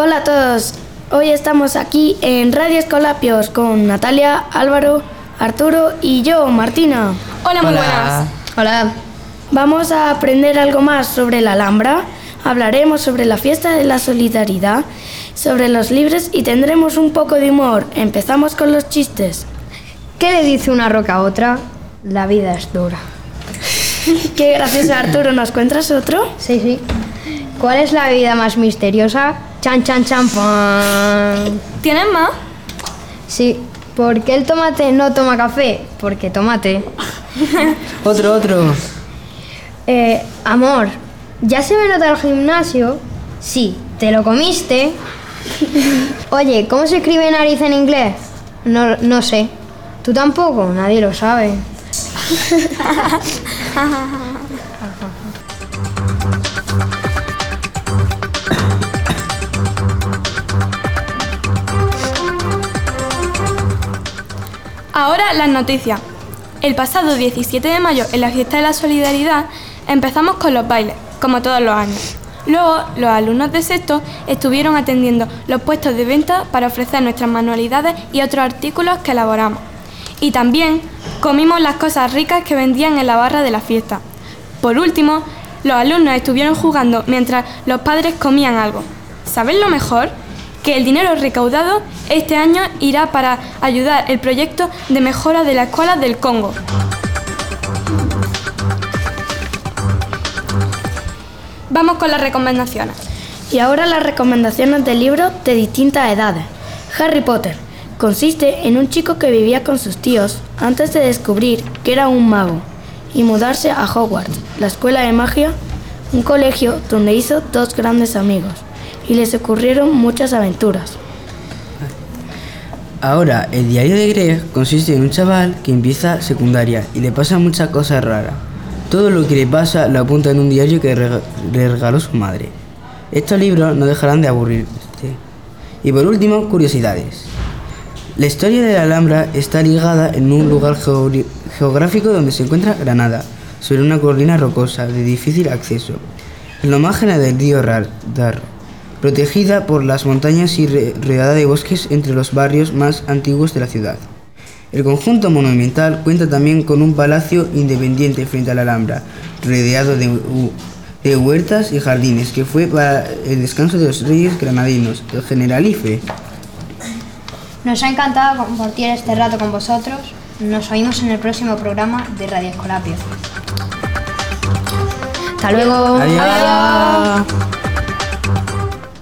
a todos. Hoy estamos aquí en Radio Escolapios con Natalia, Álvaro, Arturo y yo, Martina. Hola, muy buenas. Hola. Vamos a aprender algo más sobre la Alhambra. Hablaremos sobre la fiesta de la solidaridad, sobre los libros y tendremos un poco de humor. Empezamos con los chistes. ¿Qué le dice una roca a otra? La vida es dura. Qué gracioso, Arturo. ¿Nos cuentas otro? Sí, sí. ¿Cuál es la bebida más misteriosa? Chan, chan, chan, pan. ¿Tienes más? Sí. ¿Por qué el tomate no toma café? Porque tomate. Otro, otro. Eh, amor, ¿ya se me nota el gimnasio? Sí. ¿Te lo comiste? Oye, ¿cómo se escribe nariz en inglés? No, no sé. ¿Tú tampoco? Nadie lo sabe. Ahora las noticias. El pasado 17 de mayo, en la fiesta de la solidaridad, empezamos con los bailes, como todos los años. Luego, los alumnos de sexto estuvieron atendiendo los puestos de venta para ofrecer nuestras manualidades y otros artículos que elaboramos. Y también comimos las cosas ricas que vendían en la barra de la fiesta. Por último, los alumnos estuvieron jugando mientras los padres comían algo. ¿Saben lo mejor? Que el dinero recaudado este año irá para ayudar el proyecto de mejora de la escuela del Congo. Vamos con las recomendaciones. Y ahora las recomendaciones de libros de distintas edades. Harry Potter consiste en un chico que vivía con sus tíos antes de descubrir que era un mago y mudarse a Hogwarts, la escuela de magia, un colegio donde hizo dos grandes amigos y les ocurrieron muchas aventuras. Ahora, el diario de Greg consiste en un chaval que empieza secundaria y le pasa muchas cosas raras. Todo lo que le pasa lo apunta en un diario que le regaló su madre. Estos libros no dejarán de aburrirte. Y por último, curiosidades. La historia de la Alhambra está ligada en un lugar geográfico donde se encuentra Granada, sobre una colina rocosa de difícil acceso, en la margen del río Darro, protegida por las montañas y re- rodeada de bosques entre los barrios más antiguos de la ciudad. El conjunto monumental cuenta también con un palacio independiente frente a la Alhambra, rodeado de, de huertas y jardines, que fue para el descanso de los reyes granadinos, el Generalife. Nos ha encantado compartir este rato con vosotros. Nos oímos en el próximo programa de Radio Escolapio. Hasta luego. Adiós.